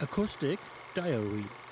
Acoustic Diary.